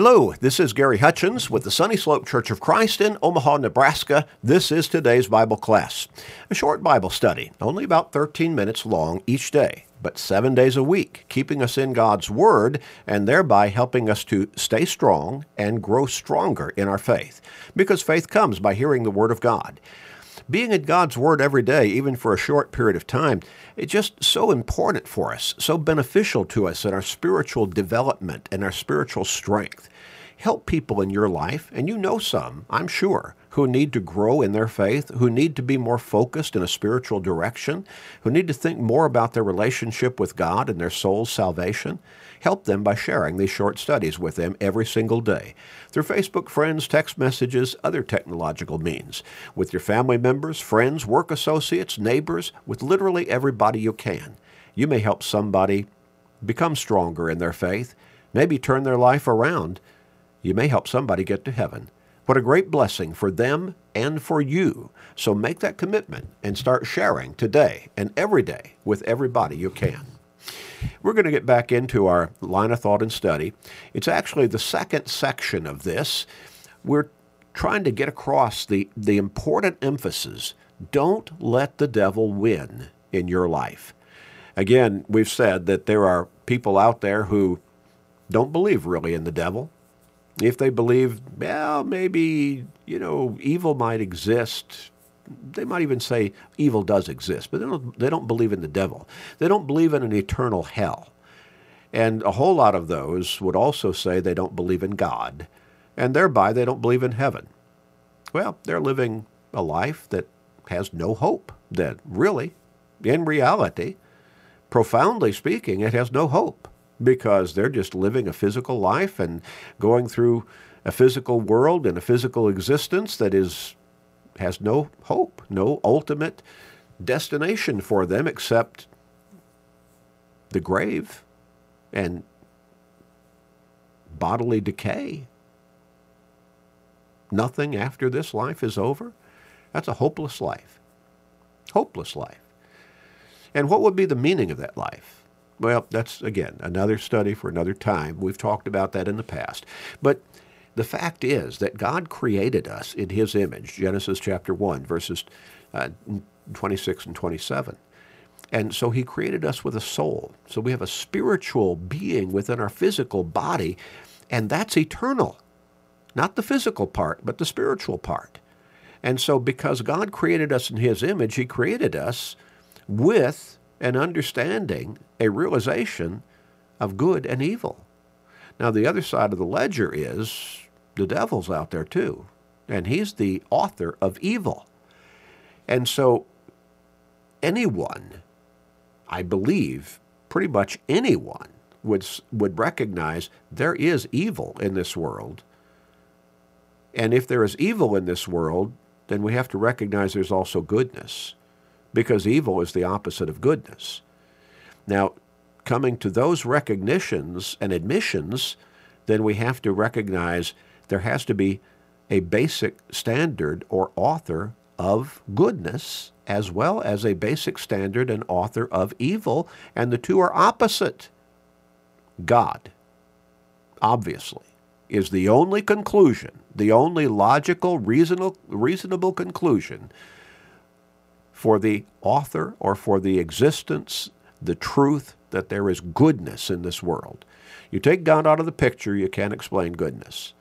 Hello, this is Gary Hutchins with the Sunny Slope Church of Christ in Omaha, Nebraska. This is today's Bible class, a short Bible study, only about 13 minutes long each day, but seven days a week, keeping us in God's Word and thereby helping us to stay strong and grow stronger in our faith, because faith comes by hearing the Word of God being in God's Word every day, even for a short period of time, it's just so important for us, so beneficial to us in our spiritual development and our spiritual strength. Help people in your life, and you know some, I'm sure, who need to grow in their faith, who need to be more focused in a spiritual direction, who need to think more about their relationship with God and their soul's salvation. Help them by sharing these short studies with them every single day through Facebook friends, text messages, other technological means, with your family members, friends, work associates, neighbors, with literally everybody you can. You may help somebody become stronger in their faith, maybe turn their life around. You may help somebody get to heaven. What a great blessing for them and for you. So make that commitment and start sharing today and every day with everybody you can. We're going to get back into our line of thought and study. It's actually the second section of this. We're trying to get across the, the important emphasis don't let the devil win in your life. Again, we've said that there are people out there who don't believe really in the devil if they believe, well, maybe, you know, evil might exist, they might even say evil does exist, but they don't, they don't believe in the devil. They don't believe in an eternal hell. And a whole lot of those would also say they don't believe in God, and thereby they don't believe in heaven. Well, they're living a life that has no hope, that really, in reality, profoundly speaking, it has no hope because they're just living a physical life and going through a physical world and a physical existence that is has no hope, no ultimate destination for them except the grave and bodily decay. Nothing after this life is over. That's a hopeless life. Hopeless life. And what would be the meaning of that life? Well, that's, again, another study for another time. We've talked about that in the past. But the fact is that God created us in His image, Genesis chapter 1, verses uh, 26 and 27. And so He created us with a soul. So we have a spiritual being within our physical body, and that's eternal. Not the physical part, but the spiritual part. And so, because God created us in His image, He created us with an understanding, a realization of good and evil. Now, the other side of the ledger is the devil's out there too, and he's the author of evil. And so, anyone, I believe, pretty much anyone, would, would recognize there is evil in this world. And if there is evil in this world, then we have to recognize there's also goodness because evil is the opposite of goodness. Now, coming to those recognitions and admissions, then we have to recognize there has to be a basic standard or author of goodness as well as a basic standard and author of evil, and the two are opposite. God, obviously, is the only conclusion, the only logical, reasonable, reasonable conclusion for the author or for the existence, the truth that there is goodness in this world. You take God out of the picture, you can't explain goodness.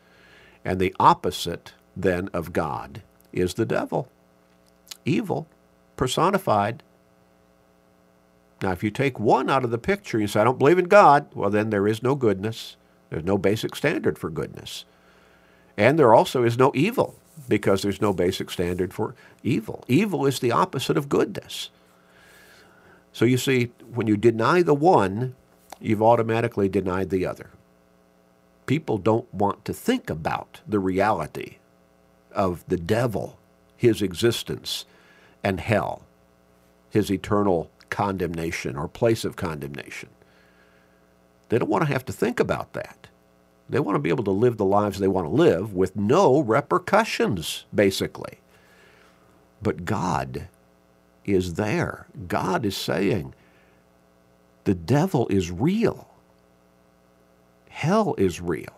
And the opposite then of God is the devil, evil, personified. Now, if you take one out of the picture, you say, I don't believe in God, well, then there is no goodness. There's no basic standard for goodness. And there also is no evil because there's no basic standard for evil. Evil is the opposite of goodness. So you see, when you deny the one, you've automatically denied the other. People don't want to think about the reality of the devil, his existence, and hell, his eternal condemnation or place of condemnation. They don't want to have to think about that. They want to be able to live the lives they want to live with no repercussions, basically. But God is there. God is saying, the devil is real. Hell is real.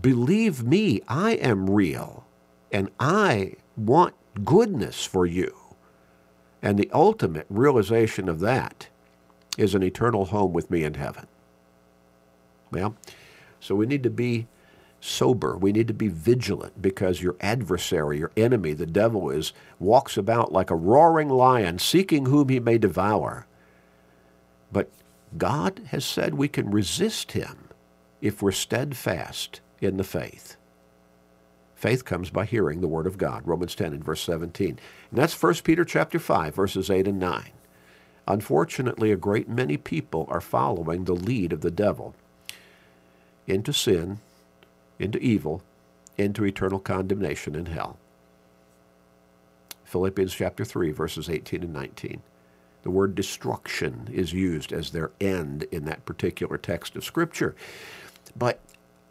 Believe me, I am real, and I want goodness for you. And the ultimate realization of that is an eternal home with me in heaven. Well, so we need to be sober. We need to be vigilant because your adversary, your enemy, the devil is walks about like a roaring lion seeking whom he may devour. But God has said we can resist him if we're steadfast in the faith. Faith comes by hearing the word of God, Romans 10 and verse 17. And that's 1 Peter chapter 5, verses 8 and 9. Unfortunately, a great many people are following the lead of the devil into sin, into evil, into eternal condemnation in hell. Philippians chapter 3, verses 18 and 19. The word destruction is used as their end in that particular text of Scripture. But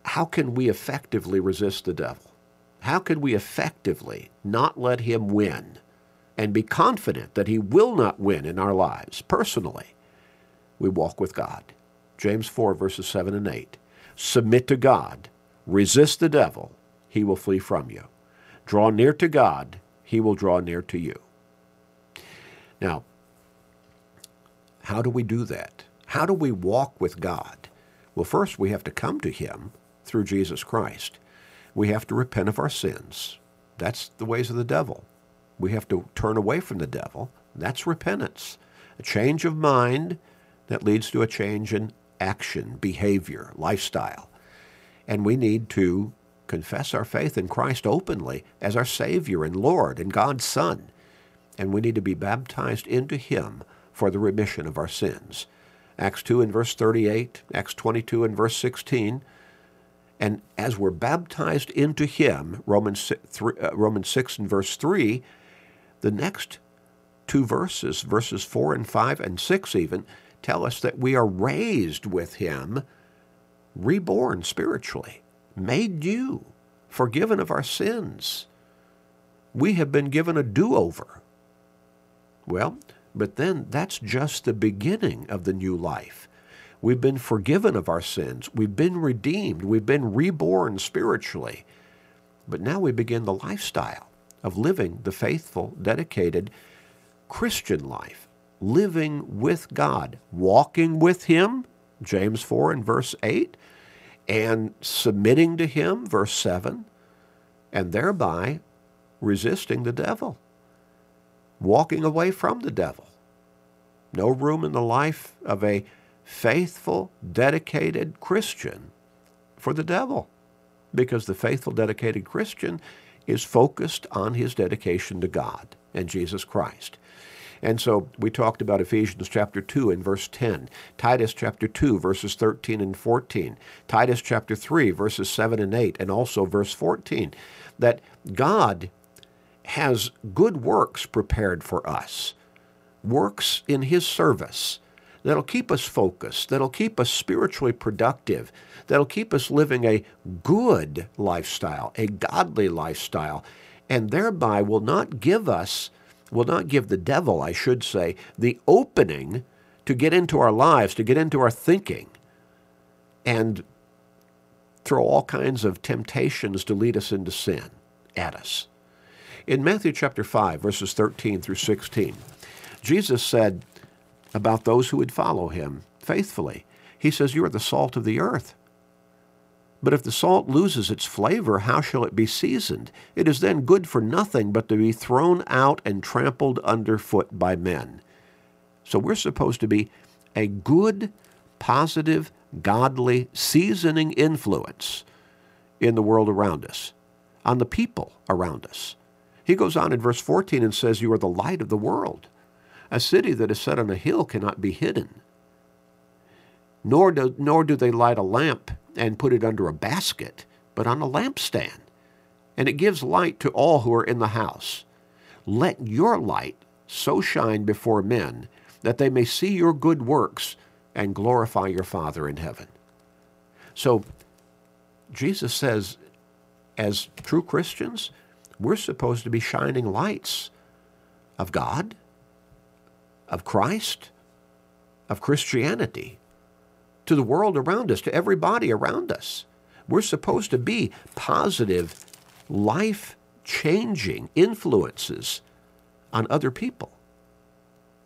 how can we effectively resist the devil? How can we effectively not let him win and be confident that he will not win in our lives personally? We walk with God. James 4, verses 7 and 8. Submit to God. Resist the devil. He will flee from you. Draw near to God. He will draw near to you. Now, how do we do that? How do we walk with God? Well, first we have to come to Him through Jesus Christ. We have to repent of our sins. That's the ways of the devil. We have to turn away from the devil. That's repentance. A change of mind that leads to a change in action, behavior, lifestyle. And we need to confess our faith in Christ openly as our Savior and Lord and God's Son. And we need to be baptized into Him for the remission of our sins. Acts 2 and verse 38, Acts 22 and verse 16. And as we're baptized into Him, Romans 3, uh, Romans 6 and verse 3, the next two verses, verses 4 and 5 and 6 even, tell us that we are raised with him, reborn spiritually, made new, forgiven of our sins. We have been given a do over. Well, but then that's just the beginning of the new life. We've been forgiven of our sins. We've been redeemed. We've been reborn spiritually. But now we begin the lifestyle of living the faithful, dedicated Christian life living with God, walking with Him, James 4 and verse 8, and submitting to Him, verse 7, and thereby resisting the devil, walking away from the devil. No room in the life of a faithful, dedicated Christian for the devil, because the faithful, dedicated Christian is focused on his dedication to God and Jesus Christ. And so we talked about Ephesians chapter 2 and verse 10, Titus chapter 2 verses 13 and 14, Titus chapter 3 verses 7 and 8, and also verse 14, that God has good works prepared for us, works in His service that'll keep us focused, that'll keep us spiritually productive, that'll keep us living a good lifestyle, a godly lifestyle, and thereby will not give us will not give the devil, I should say, the opening to get into our lives, to get into our thinking, and throw all kinds of temptations to lead us into sin at us. In Matthew chapter 5, verses 13 through 16, Jesus said about those who would follow him faithfully, He says, You are the salt of the earth. But if the salt loses its flavor, how shall it be seasoned? It is then good for nothing but to be thrown out and trampled underfoot by men. So we're supposed to be a good, positive, godly, seasoning influence in the world around us, on the people around us. He goes on in verse 14 and says, You are the light of the world. A city that is set on a hill cannot be hidden. Nor do, nor do they light a lamp and put it under a basket, but on a lampstand. And it gives light to all who are in the house. Let your light so shine before men that they may see your good works and glorify your Father in heaven. So, Jesus says, as true Christians, we're supposed to be shining lights of God, of Christ, of Christianity to the world around us, to everybody around us. We're supposed to be positive, life changing influences on other people.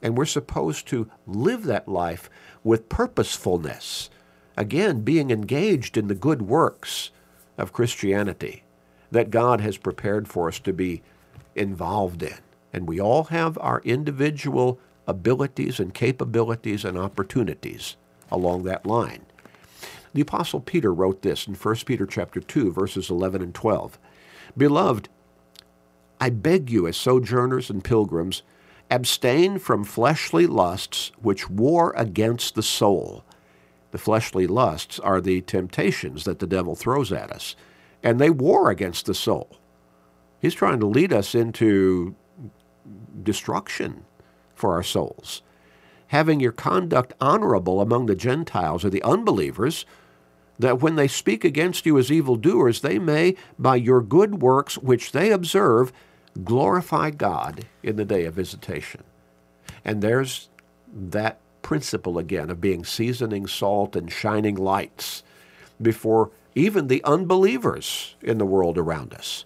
And we're supposed to live that life with purposefulness. Again, being engaged in the good works of Christianity that God has prepared for us to be involved in. And we all have our individual abilities and capabilities and opportunities along that line. The apostle Peter wrote this in 1 Peter chapter 2 verses 11 and 12. Beloved, I beg you as sojourners and pilgrims abstain from fleshly lusts which war against the soul. The fleshly lusts are the temptations that the devil throws at us, and they war against the soul. He's trying to lead us into destruction for our souls. Having your conduct honorable among the Gentiles or the unbelievers, that when they speak against you as evildoers, they may, by your good works which they observe, glorify God in the day of visitation. And there's that principle again of being seasoning salt and shining lights before even the unbelievers in the world around us,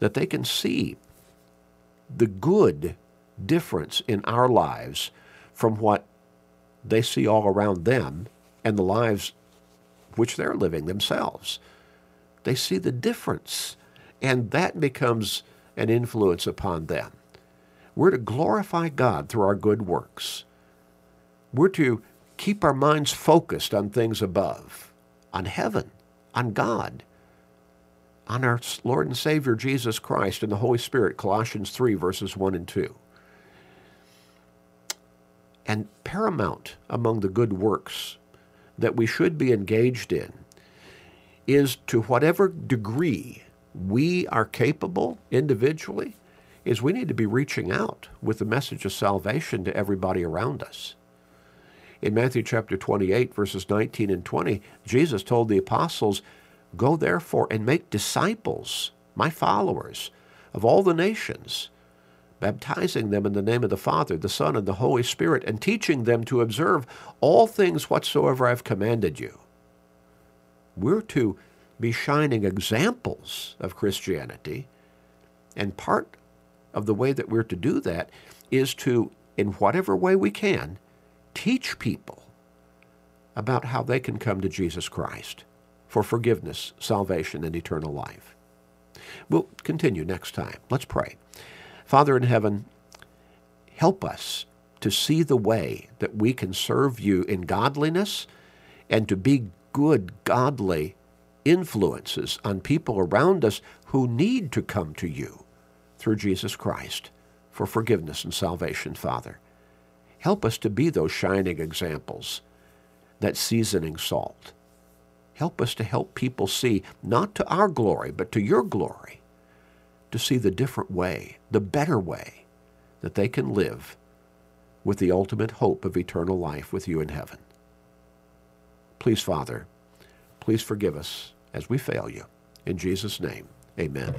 that they can see the good difference in our lives from what they see all around them and the lives which they're living themselves. They see the difference, and that becomes an influence upon them. We're to glorify God through our good works. We're to keep our minds focused on things above, on heaven, on God, on our Lord and Savior Jesus Christ and the Holy Spirit, Colossians 3, verses 1 and 2. And paramount among the good works that we should be engaged in is to whatever degree we are capable individually, is we need to be reaching out with the message of salvation to everybody around us. In Matthew chapter 28, verses 19 and 20, Jesus told the apostles, Go therefore and make disciples, my followers, of all the nations, baptizing them in the name of the Father, the Son, and the Holy Spirit, and teaching them to observe all things whatsoever I have commanded you. We're to be shining examples of Christianity, and part of the way that we're to do that is to, in whatever way we can, teach people about how they can come to Jesus Christ for forgiveness, salvation, and eternal life. We'll continue next time. Let's pray. Father in heaven, help us to see the way that we can serve you in godliness and to be good, godly influences on people around us who need to come to you through Jesus Christ for forgiveness and salvation, Father. Help us to be those shining examples, that seasoning salt. Help us to help people see, not to our glory, but to your glory, to see the different way, the better way that they can live with the ultimate hope of eternal life with you in heaven. Please, Father, please forgive us as we fail you. In Jesus' name, amen.